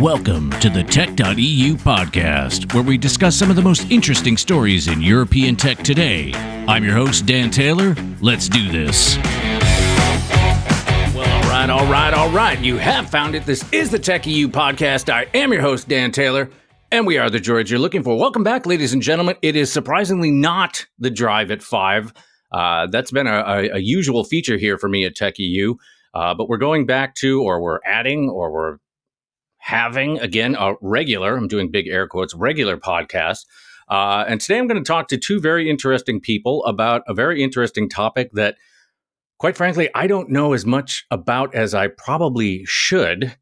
Welcome to the Tech.eu podcast, where we discuss some of the most interesting stories in European tech today. I'm your host, Dan Taylor. Let's do this. Well, all right, all right, all right. You have found it. This is the Tech.eu podcast. I am your host, Dan Taylor, and we are the droids you're looking for. Welcome back, ladies and gentlemen. It is surprisingly not the drive at five. Uh, that's been a, a, a, usual feature here for me at Tech.eu. Uh, but we're going back to, or we're adding, or we're having, again, a regular, I'm doing big air quotes, regular podcast. Uh, and today I'm going to talk to two very interesting people about a very interesting topic that, quite frankly, I don't know as much about as I probably should.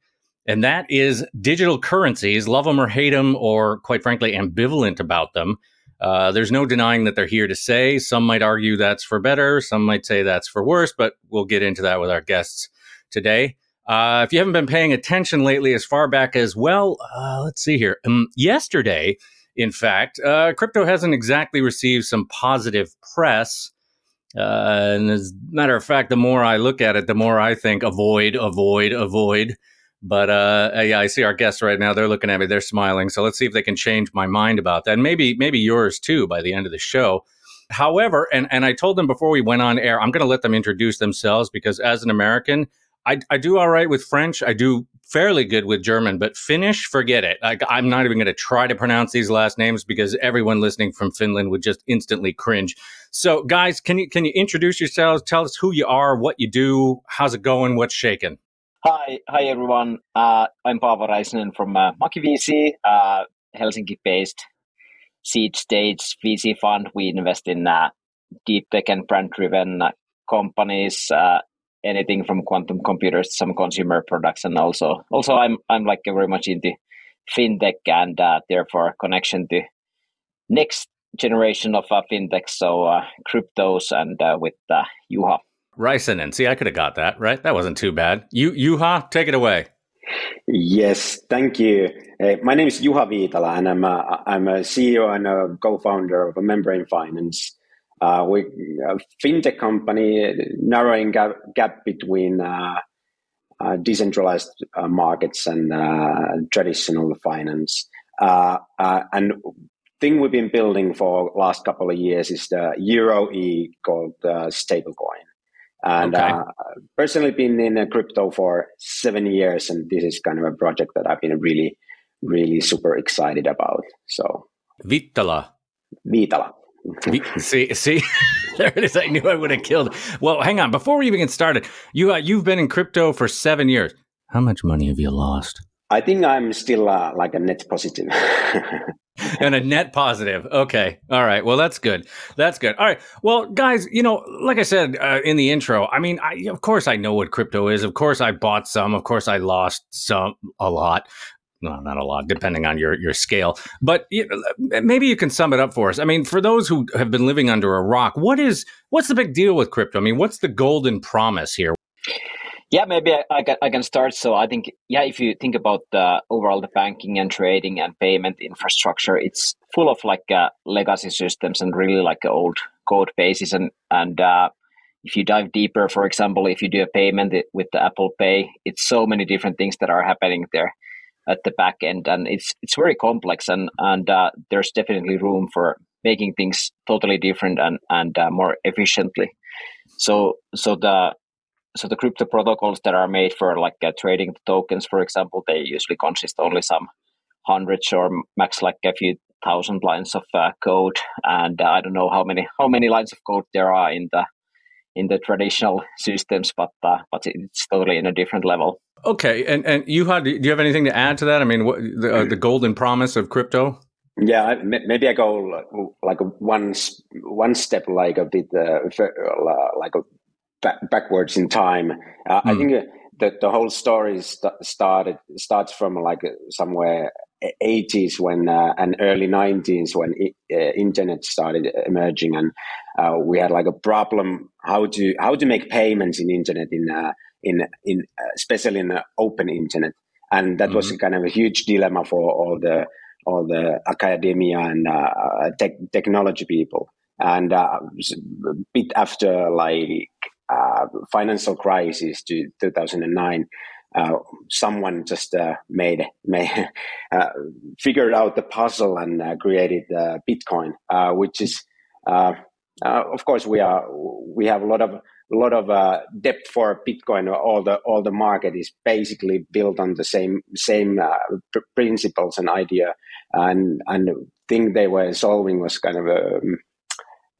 And that is digital currencies, love them or hate them, or quite frankly, ambivalent about them. Uh, there's no denying that they're here to say. Some might argue that's for better, some might say that's for worse, but we'll get into that with our guests today. Uh, if you haven't been paying attention lately, as far back as well, uh, let's see here. Um, yesterday, in fact, uh, crypto hasn't exactly received some positive press. Uh, and as a matter of fact, the more I look at it, the more I think avoid, avoid, avoid. But uh, yeah, I see our guests right now. They're looking at me. They're smiling. So let's see if they can change my mind about that. And maybe, maybe yours too by the end of the show. However, and, and I told them before we went on air, I'm going to let them introduce themselves because as an American, I, I do all right with French. I do fairly good with German, but Finnish, forget it. Like, I'm not even going to try to pronounce these last names because everyone listening from Finland would just instantly cringe. So, guys, can you can you introduce yourselves? Tell us who you are, what you do, how's it going, what's shaking. Hi, hi everyone. Uh, I'm Paavo Räisänen from uh, Maki VC, uh, Helsinki-based seed stage VC fund. We invest in uh, deep tech and brand-driven uh, companies uh, anything from quantum computers to some consumer products and also also i'm i'm like very much into fintech and uh, therefore connection to next generation of fintech so cryptos and with uh, juha Räisänen. See, I could have got that, right? That wasn't too bad. You, Juha, take it away. Yes, thank you. Uh, my name is Juha Viitala, and I'm a, I'm a CEO and a co-founder of a Membrane Finance. Uh, we a fintech company narrowing gap, gap between uh, uh, decentralized uh, markets and uh, traditional finance. Uh, and thing we've been building for last couple of years is the Euro E called stablecoin. And okay. personally been in crypto for seven years, and this is kind of a project that I've been really, really super excited about. So Vittala. Viitala see, see, there it is. I knew I would have killed. Well, hang on. Before we even get started, you uh, you've been in crypto for seven years. How much money have you lost? I think I'm still uh, like a net positive. and a net positive. Okay. All right. Well, that's good. That's good. All right. Well, guys, you know, like I said uh, in the intro, I mean, I, of course I know what crypto is. Of course I bought some. Of course I lost some, a lot no, not a lot, depending on your your scale. But you maybe you can sum it up for us. I mean, for those who have been living under a rock, what is what's the big deal with crypto? I mean, what's the golden promise here? Yeah, maybe I, I, can, I can start. So I think, yeah, if you think about the overall the banking and trading and payment infrastructure, it's full of like uh, legacy systems and really like old code bases. And and uh, if you dive deeper, for example, if you do a payment with the Apple Pay, it's so many different things that are happening there at the back end, and it's it's very complex, and and uh, there's definitely room for making things totally different and and uh, more efficiently. So so the so the crypto protocols that are made for like uh, trading the tokens, for example, they usually consist only some hundreds or max like a few thousand lines of uh, code, and uh, I don't know how many how many lines of code there are in the in the traditional systems, but uh, but it's totally in a different level. Okay, and and you had do you have anything to add to that? I mean, what, the, uh, the golden promise of crypto? Yeah, maybe I go like one one step like a bit uh, like a back, backwards in time. Uh, I hmm. think that the whole story st- started starts from like somewhere 80s when uh, and early 90s when it, uh, internet started emerging and uh, we had like a problem how to how to make payments in internet in uh, in in uh, especially in the open internet and that mm-hmm. was kind of a huge dilemma for all the all the academia and uh, tech, technology people and a bit after like financial crisis to 2009 uh, someone just uh, made made uh, figured out the puzzle and uh, created Bitcoin, uh, which is of course we are we have a lot of a lot of depth for Bitcoin. All the all the market is basically built on the same same pr- principles and idea, and and thing they were solving was kind of a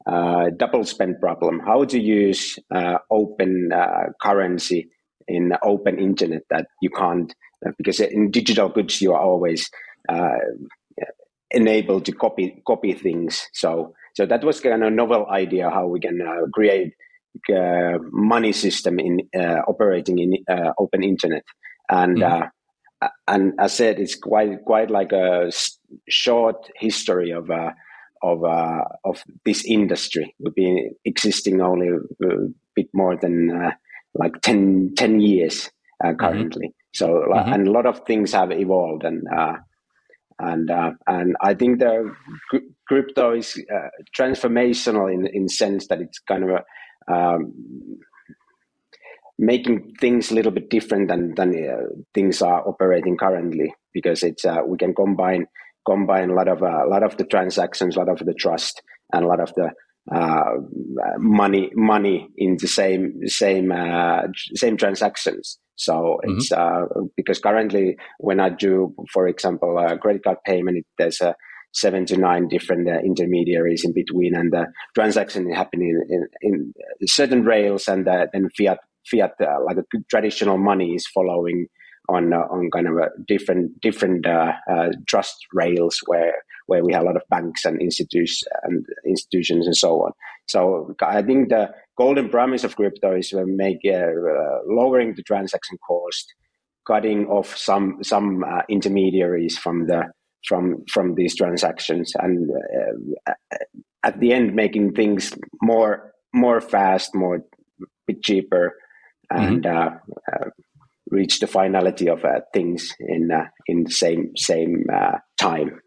uh, double spend problem. How to use uh, open uh, currency in open internet that you can't uh, because in digital goods you are always uh, enabled to copy copy things. So so that was kind of a novel idea how we can uh, create uh, money system in uh, operating in uh, open internet and. Mm-hmm. and as I said, it's quite quite like a short history of of of this industry. We've been existing only a bit more than like 10, 10 years uh, mm-hmm. currently. Mm-hmm. So mm-hmm. and a lot of things have evolved and uh, and uh, and I think the crypto is uh, transformational in in sense that it's kind of a, um, making things a little bit different than than uh, things are operating currently because it's uh, we can combine combine a lot of a lot of the transactions, a lot of the trust, and a lot of the uh, money money in the same same uh, same transactions. So mm-hmm. it's uh, because currently when I do, for example, a credit card payment, it, there's a seven to nine different uh, intermediaries in between, and the transaction is happening in, in, certain rails, and uh, then fiat fiat uh, like a traditional money is following on uh, on kind of a different different uh, uh, trust rails where where we have a lot of banks and institutions and institutions and so on. So I think the golden promise of crypto is to make lowering the transaction cost, cutting off some some intermediaries from the from from these transactions, and at the end making things more more fast, more bit cheaper, and mm-hmm. Reach the finality of uh, things in uh, in the same same uh, time.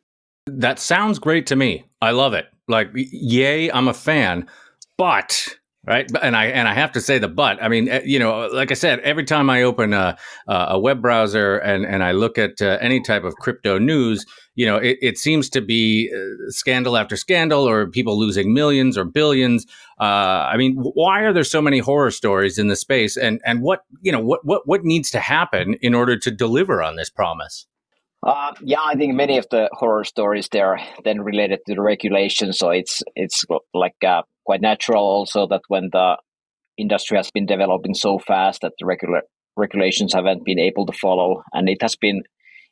That sounds great to me. I love it. Like, yay, I'm a fan. But right, and I and I have to say the but. I mean, eh, you know, like I said, every time I open a a web browser and and I look at uh, any type of crypto news, you know, it, it seems to be uh, scandal after scandal, or people losing millions or billions. Uh, I mean, why are there so many horror stories in the space, and and what you know, what what what needs to happen in order to deliver on this promise? Uh, yeah, I think many of the horror stories they are then related to the regulation, so it's it's like uh, quite natural also that when the industry has been developing so fast that the regular regulations haven't been able to follow, and it has been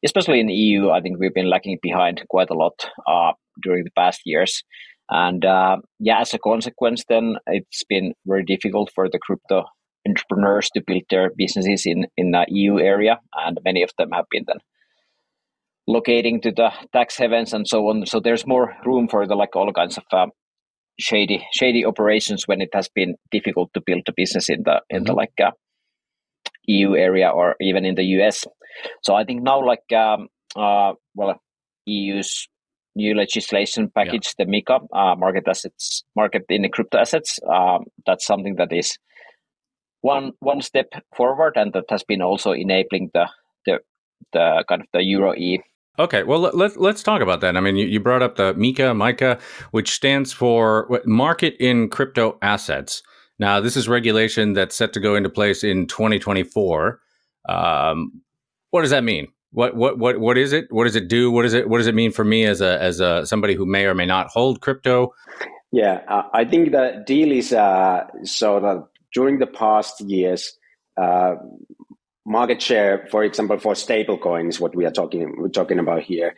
especially in the EU, I think we've been lagging behind quite a lot uh, during the past years. And uh, yeah, as a consequence, then it's been very difficult for the crypto entrepreneurs to build their businesses in in the EU area, and many of them have been then locating to the tax havens and so on. So there's more room for the like all kinds of uh, shady shady operations when it has been difficult to build a business in the in the mm-hmm. like uh, EU area or even in the US. So I think now, like, um, uh, well, EU's new legislation package, yeah. the MiCA, uh, market assets, market in the crypto assets, um, that's something that is one one step forward, and that has been also enabling the the the kind of the Euro E Okay, well let's let's talk about that. I mean, you, you brought up the MiCA, MiCA, which stands for Market in Crypto Assets. Now, this is regulation that's set to go into place in 2024. Um, what does that mean? What what what what is it? What does it do? What does it what does it mean for me as a as a somebody who may or may not hold crypto? Yeah, uh, I think the deal is uh, so that during the past years, uh, market share, for example, for stable coins, what we are talking we're talking about here,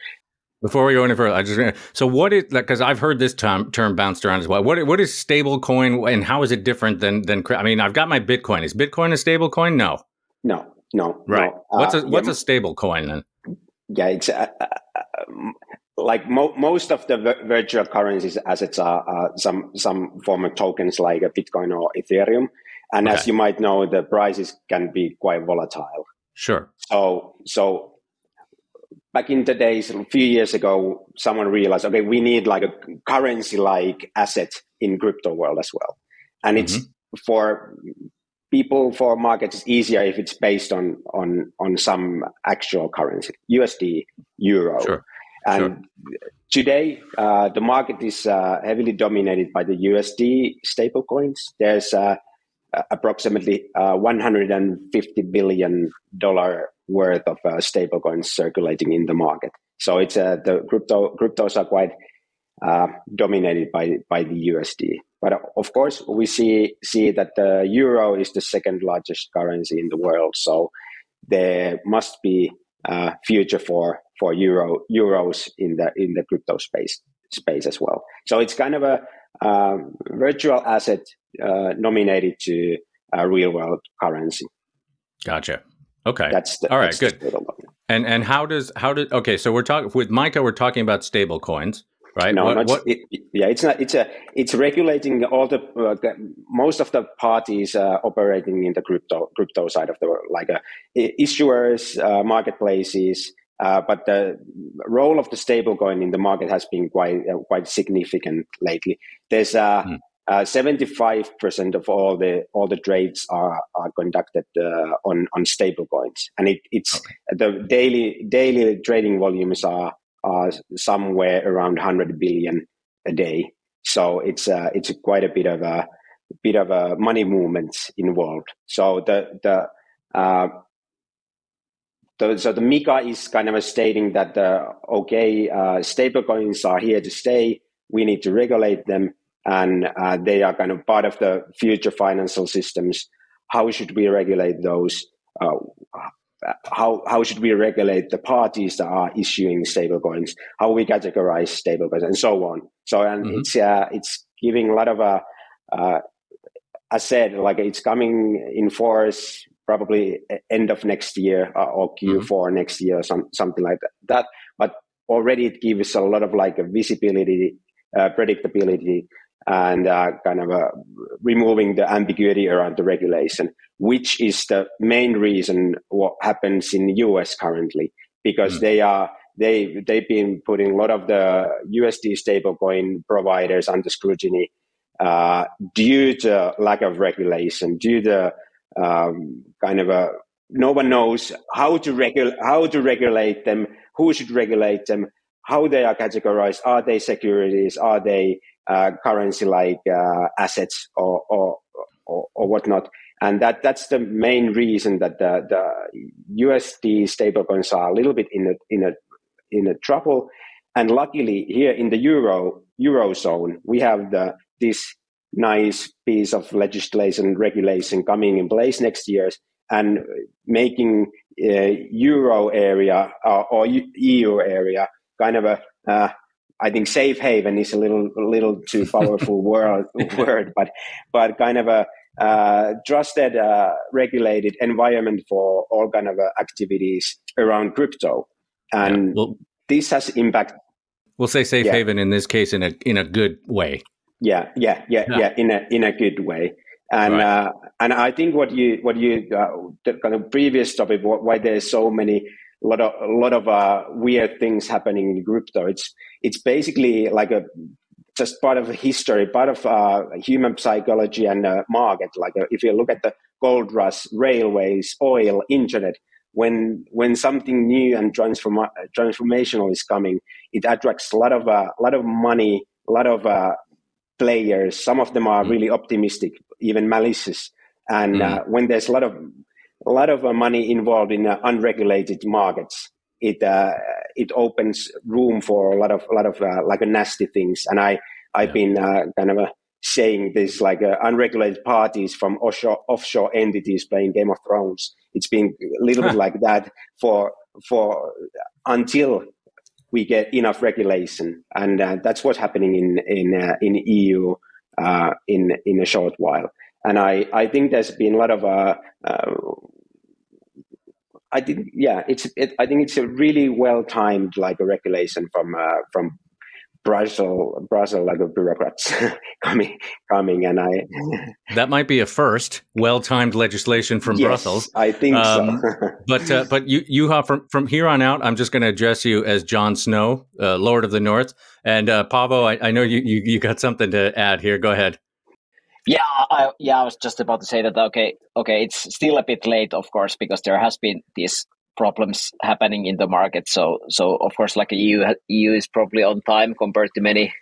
before we go any further, I just so what is like because I've heard this term term bounced around as well. What what is stable coin and how is it different than than I mean I've got my Bitcoin. Is Bitcoin a stable coin? No. No, no. Right. No. What's a uh, what's yeah, a stable coin then? Yeah, it's uh, uh, um, like mo- most of the v- virtual currencies assets are uh, some some form of tokens like a Bitcoin or Ethereum, and okay. as you might know, the prices can be quite volatile. Sure. So so back in the days, a few years ago, someone realized, okay, we need like a currency like asset in crypto world as well. And mm-hmm. it's for people for markets it's easier if it's based on on on some actual currency, USD, Euro, sure. and sure. today uh, the market is uh, heavily dominated by the USD stablecoins. There's uh, approximately uh, 150 billion dollar worth of uh, stablecoins circulating in the market. So it's uh, the crypto cryptos are quite uh, dominated by by the USD. But of course, we see see that the euro is the second largest currency in the world. So there must be a future for for euro euros in the in the crypto space space as well. So it's kind of a virtual asset uh, nominated to a real world currency. Gotcha. Okay. That's the, all right. that's Good. And and how does how did okay? So we're talking with MiCA. We're talking about stable coins, right? No, what, not, what? It, yeah, it's not. It's a. It's regulating all the uh, most of the parties uh, operating in the crypto crypto side of the world, like uh, issuers, uh, marketplaces. Uh, but the role of the stablecoin in the market has been quite uh, quite significant lately. There's mm. 75% of all the all the trades are, are conducted on on stablecoins, and it, it's okay. the daily daily trading volumes are are somewhere around 100 billion a day. So it's uh, it's quite a bit of a bit of a money movement involved. So the the uh, the, so the MiCA is kind of stating that the okay uh, stablecoins are here to stay. We need to regulate them, and uh, they are kind of part of the future financial systems. How should we regulate those? Uh, how how should we regulate the parties that are issuing stablecoins? How we categorize stablecoins and so on. So and mm-hmm. it's uh, it's giving a lot of a uh, uh, I said like it's coming in force probably end of next year uh, or Q4 mm-hmm. next year or some, something like that. that. But already it gives a lot of like a visibility, uh, predictability, and uh, kind of removing the ambiguity around the regulation which is the main reason what happens in the US currently, because mm. they are they they've been putting a lot of the USD stablecoin providers under scrutiny uh, due to lack of regulation, due to um, kind of a no one knows how to regulate how to regulate them, who should regulate them, how they are categorized, are they securities, are they uh, currency like uh, assets or, or or, or whatnot and that that's the main reason that the, the USD stablecoins are a little bit in a in a in a trouble. And luckily, here in the euro eurozone, we have the this nice piece of legislation regulation coming in place next year and making uh, euro area uh, or EU area kind of a uh, I think safe haven is a little a little too powerful word word, but but kind of a uh, trusted, uh, regulated environment for all kind of uh, activities around crypto, and yeah, well, this has impact. We'll say safe yeah. haven in this case in a in a good way. Yeah, yeah, yeah, yeah, yeah in a in a good way. And right. uh, and I think what you what you uh, the kind of previous topic why there's so many a lot of a lot of uh, weird things happening in crypto. It's it's basically like a just part of history, part of uh, human psychology and uh, market. Like uh, if you look at the gold rush, railways, oil, internet, when when something new and transform, transformational is coming, it attracts a lot of a uh, lot of money, a lot of uh, players. Some of them are mm. really optimistic, even malicious. And mm. when there's a lot of a lot of money involved in unregulated markets, it uh, it opens room for a lot of a lot of uh, like a nasty things. And I I've been uh, kind of uh, saying this like uh, unregulated parties from offshore offshore entities playing Game of Thrones. It's been a little bit like that for for until we get enough regulation, and uh, that's what's happening in in in EU in in a short while. And I, I think there's been a lot of I think yeah, it's it, I think it's a really well timed like a regulation from uh, from Brussels, Brussels like a bureaucrats coming coming, and I that might be a first well timed legislation from yes, Brussels. I think um, so. but uh, but you you have from from here on out, I'm just going to address you as Jon Snow, uh, Lord of the North, and uh, Paavo. I, I know you, you you got something to add here. Go ahead. Yeah, I, yeah, I was just about to say that. Okay, okay, it's still a bit late, of course, because there has been these problems happening in the market. So, so of course, like EU, EU is probably on time compared to many,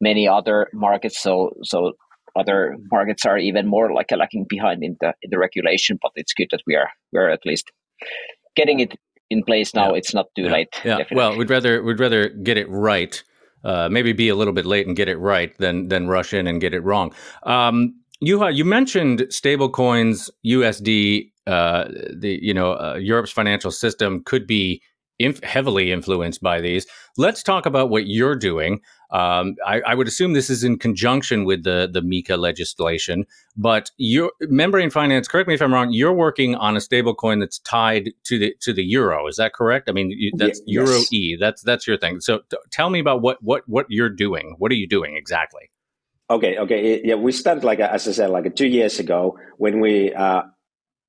many other markets. So, so other markets are even more like lacking behind in the in the regulation. But it's good that we are we are at least getting it in place now. Yeah. It's not too yeah. late. Yeah. Definitely. Well, we'd rather we'd rather get it right. Uh, maybe be a little bit late and get it right than than rush in and get it wrong. Um, you you mentioned stablecoins, USD. Uh, the you know uh, Europe's financial system could be inf- heavily influenced by these. Let's talk about what you're doing. Um, I, I, would assume this is in conjunction with the the MiCA legislation, but your membrane finance. Correct me if I'm wrong. You're working on a stablecoin that's tied to the to the euro. Is that correct? I mean, that's yes. Euro E. That's that's your thing. So t- tell me about what what what you're doing. What are you doing exactly? Okay, okay, yeah. We started like as I said, like two years ago when we. Uh,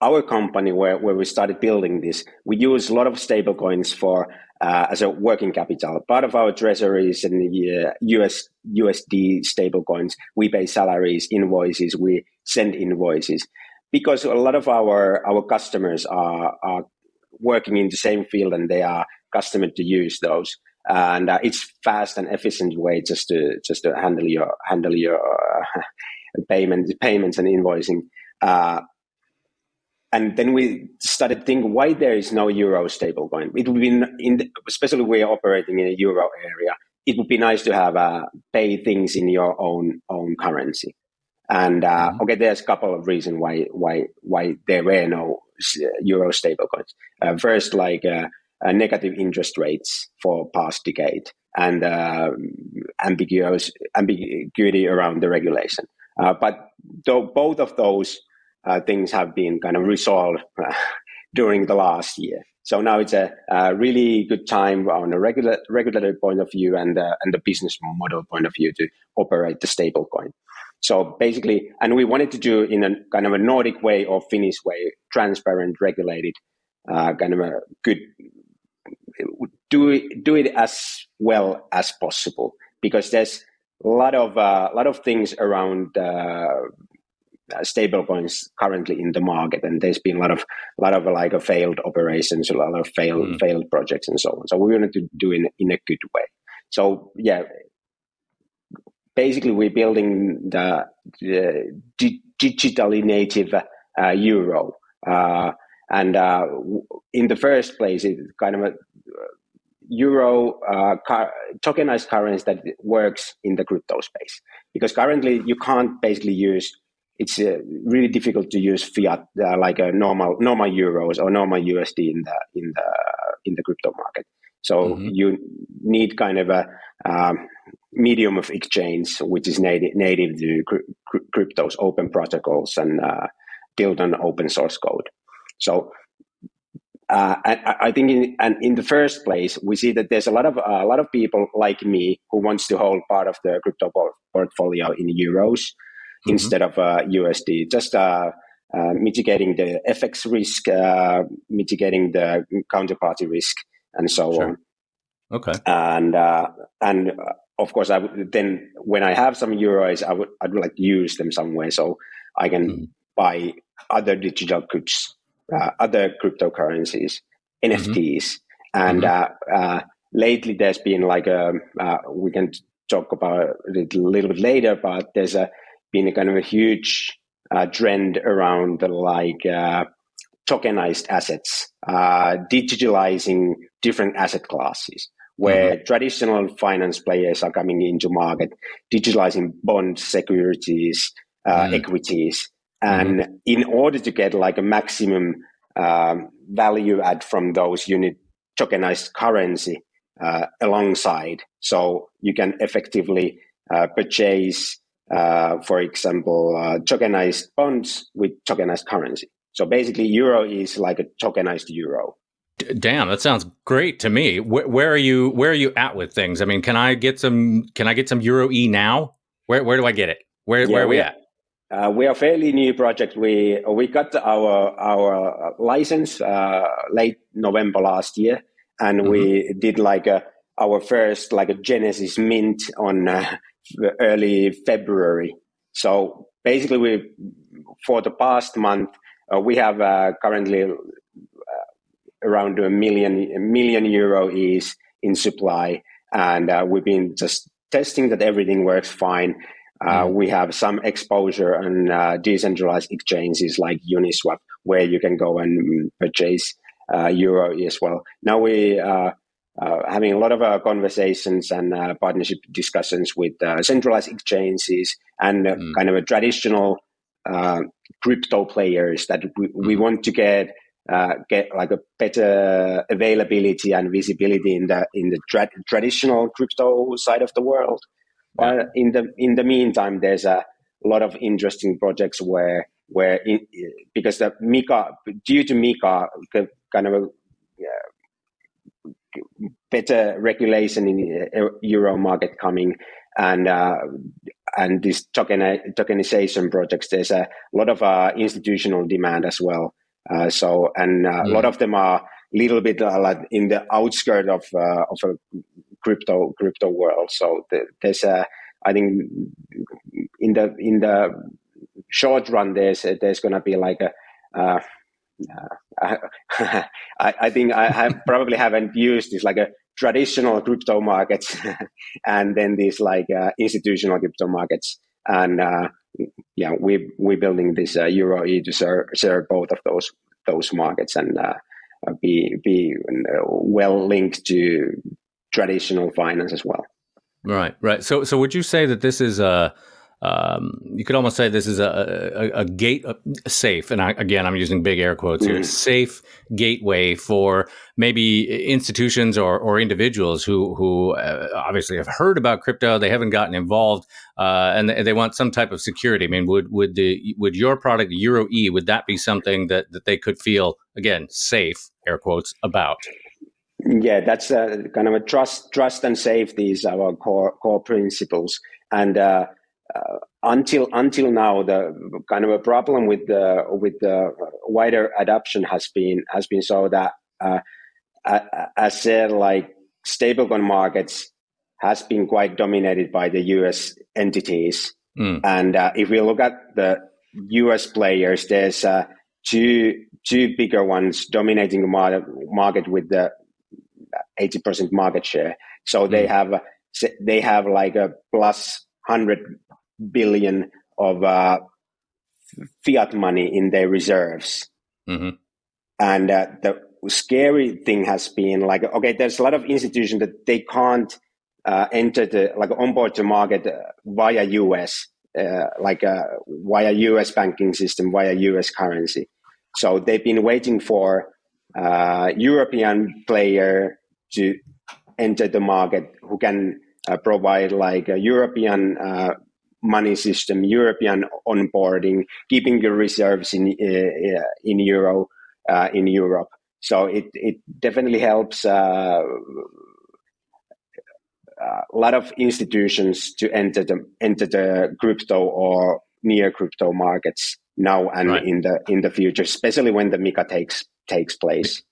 our company where, where we started building this, we use a lot of stablecoins for uh, as a working capital. Part of our treasury is in the uh, US USD stablecoins. We pay salaries, invoices, we send invoices because a lot of our our customers are, are working in the same field and they are accustomed to use those. And uh, it's fast and efficient way just to just to handle your handle your uh, payment payments and invoicing. Uh, and then we started thinking why there is no euro stablecoin. It would be in, the, especially we're operating in a euro area. It would be nice to have uh, pay things in your own own currency. And uh, mm-hmm. okay, there's a couple of reasons why why why there were no euro stablecoins. Uh, first, like uh, uh, negative interest rates for past decade and uh, ambiguous ambiguity around the regulation. but though both of those uh, things have been kind of resolved uh, during the last year. So now it's a, a, really good time on a regular regulatory point of view and uh, and the business model point of view to operate the stablecoin. So basically, and we wanted to do in a kind of a Nordic way or Finnish way, transparent, regulated, uh, kind of a good do it, do it as well as possible because there's a lot of a uh, lot of things around uh, uh, stablecoins currently in the market, and there's been a lot of a lot of like a failed operations, a lot of failed mm. failed projects, and so on. So we wanted to do it in a good way. So yeah, basically we're building the, the di- digitally native uh, euro, uh, and uh, in the first place, it's kind of a euro uh, car- tokenized currency that works in the crypto space because currently you can't basically use it's uh, really difficult to use fiat uh, like a normal normal euros or normal USD in the in the in the crypto market. So mm-hmm. you need kind of a um, medium of exchange which is native native to cr- cryptos, open protocols, and uh, built on open source code. So. Uh, I, I, think in and in the first place, we see that there's a lot of uh, a lot of people like me who wants to hold part of the crypto portfolio in euros, mm-hmm. instead of uh, USD. Just uh, uh, mitigating the FX risk, mitigating the counterparty risk, and so sure. on. Okay. And and of course, I would, then when I have some euros, I would I'd like to use them somewhere so I can mm-hmm. buy other digital goods, uh, other cryptocurrencies, NFTs, mm-hmm. and mm-hmm. uh, uh, lately there's been like a we can talk about it a little bit later, but there's a been a kind of a huge uh, trend around like uh, tokenized assets, uh, digitalizing different asset classes, where mm-hmm. traditional finance players are coming into market, digitalizing bonds, securities, mm-hmm. equities, and mm-hmm. in order to get like a maximum um, value add from those, you need tokenized currency uh, alongside, so you can effectively uh, purchase uh, for example, uh, tokenized bonds with tokenized currency. So basically, euro is like a tokenized euro. Damn, that sounds great to me. Where, where, are you? Where are you at with things? I mean, can I get some? Can I get some euro e now? Where Where do I get it? Where yeah, Where are we, we at? Uh, we are a fairly new project. We we got our our license uh, late November last year, and mm-hmm. we did like a our first like a Genesis mint on uh, early February. So basically, we for the past month uh, we have uh, currently uh, around a million a million euro is in supply, and uh, we've been just testing that everything works fine. Uh, mm. We have some exposure on uh, decentralized exchanges like Uniswap, where you can go and purchase euro as well. Now we are Uh, having a lot of uh, conversations and uh, partnership discussions with centralized exchanges and mm. kind of a traditional crypto players that we, we mm. want to get uh, get like a better availability and visibility in the in the tra- traditional crypto side of the world. Yeah. But in the in the meantime, there's a lot of interesting projects where where in, because the MiCA due to MiCA kind of a better regulation in the euro market coming and uh, and these token tokenization projects, there's a lot of uh, institutional demand as well. Uh, so, and uh, a lot of them are a little bit uh, like in the outskirts of uh, of a crypto crypto world. So the, there's a, I think in the in the short run, there's there's going to be like a uh, I, I, think I probably haven't used this like a traditional crypto markets and then these like uh, institutional crypto markets. And uh, yeah we we're building this uh, euro e to serve, serve both of those those markets and uh, be be uh, well linked to traditional finance as well. Right right. So so would you say that this is a um, you could almost say this is a, a, a gate a safe, and I, again, I'm using big air quotes here, mm. safe gateway for maybe institutions or, or individuals who who uh, obviously have heard about crypto, they haven't gotten involved, uh, and they, they, want some type of security. I mean, would would the would your product Euro E would that be something that that they could feel again safe air quotes about? Yeah, that's a, kind of a trust trust and safety is our core core principles, and. Uh, uh, until until now, the kind of a problem with the with the wider adoption has been has been so that uh, as said, like stablecoin markets has been quite dominated by the U.S. entities, mm. and uh, if we look at the U.S. players, there's uh, two two bigger ones dominating the market, market with the eighty percent market share. So mm. they have they have like a plus hundred billion of uh, fiat money in their reserves. Mm-hmm. And uh, the scary thing has been like, okay, there's a lot of institutions that they can't uh, enter the, like onboard the market uh, via US, uh, like uh, via US banking system, via US currency. So they've been waiting for a European player to enter the market who can provide like a European money system, European onboarding, keeping your reserves in uh, in euro uh, in Europe. So it it definitely helps uh, a lot of institutions to enter the enter the crypto or near crypto markets now and right. in the in the future, especially when the MiCA takes takes place.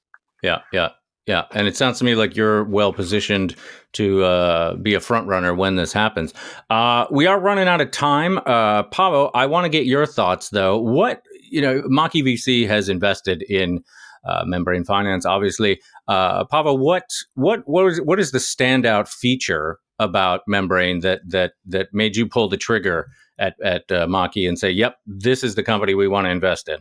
Yeah, yeah. Yeah, and it sounds to me like you're well positioned to uh, be a front runner when this happens. Uh, we are running out of time, uh. I want to get your thoughts though. What you know, Maki VC has invested in uh, membrane finance, obviously. Uh, what what what is what is the standout feature about membrane that that that made you pull the trigger at at uh, Maki and say, "Yep, this is the company we want to invest in"?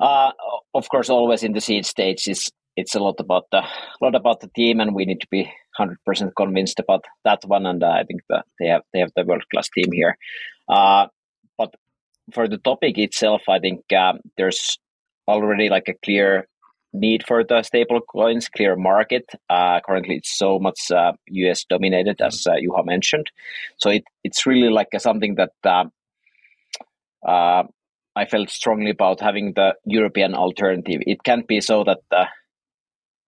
Uh, of course, always in the seed stage is it's a lot about the lot about the team, and we need to be hundred percent convinced about that one. And uh, I think that they have they have the world class team here. Uh, but for the topic itself, I think um, there's already like a clear need for the stable coins, clear market. Uh, currently, it's so much US uh, dominated, as uh, Juha mentioned. So it, it's really like something that um, uh, I felt strongly about having the European alternative. It can't be so that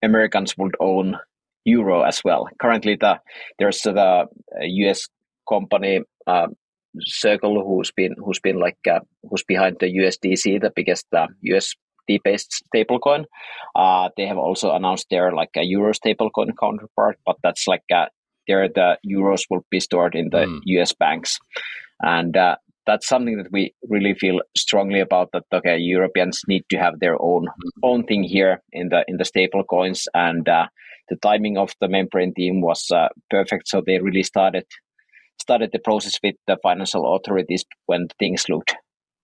Americans would own euro as well. Currently, the there's the U.S. company uh, Circle who's been who's been like uh, who's behind the USDC, the biggest uh, USD based stablecoin. Uh, they have also announced their like a euro stablecoin counterpart, but that's like uh, there the euros will be stored in the mm. US banks, and uh, that's something that we really feel strongly about. That okay, Europeans need to have their own own thing here in the in the stable coins, and uh, the timing of the membrane team was uh, perfect. So they really started started the process with the financial authorities when things looked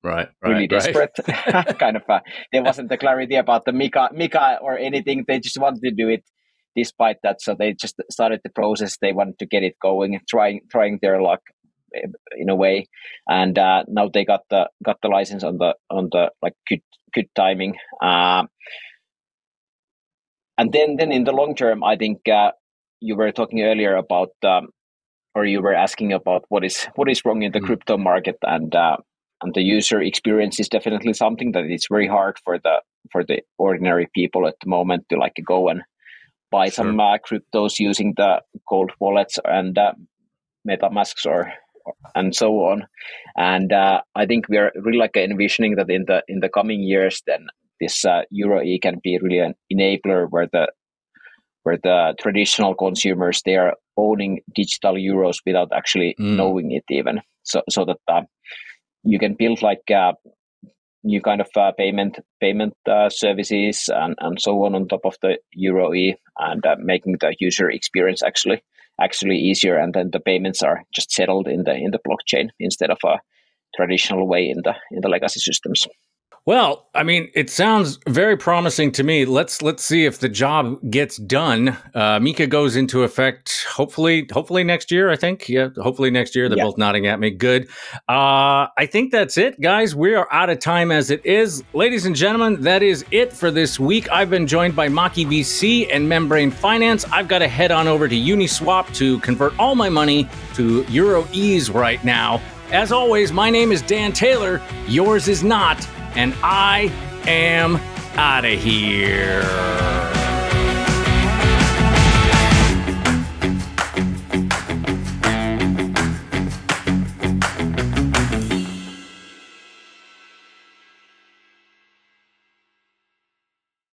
right, right really desperate. Right. kind of, uh, there wasn't the clarity about the MiCA, MiCA or anything. They just wanted to do it despite that. So they just started the process. They wanted to get it going, trying trying their luck in a way. And uh, now they got the got the license on the on the like good good timing. Uh, and then then in the long term, I think uh, you were talking earlier about. Um, or you were asking about what is what is wrong in the mm. crypto market and uh, and the user experience is definitely something that it's very hard for the for the ordinary people at the moment to like go and buy sure. some uh, cryptos using the cold wallets and uh, MetaMasks or and so on. And uh, I think we are really like envisioning that in the in the coming years, then this uh, Euro E can be really an enabler where the where the traditional consumers they are owning digital euros without actually mm. knowing it even. So so that uh, you can build like uh, new kind of uh, payment payment uh, services and, and so on on top of the Euro E and uh, making the user experience actually actually easier and then the payments are just settled in the in the blockchain instead of a traditional way in the in the legacy systems. Well, I mean, it sounds very promising to me. Let's let's see if the job gets done. Uh, MiCA goes into effect hopefully hopefully next year. I think yeah, hopefully next year. They're yeah. both nodding at me. Good. Uh, I think that's it, guys. We are out of time as it is, ladies and gentlemen. That is it for this week. I've been joined by Maki VC and Membrane Finance. I've got to head on over to Uniswap to convert all my money to EUROe's right now. As always, my name is Dan Taylor. Yours is not and I am out of here.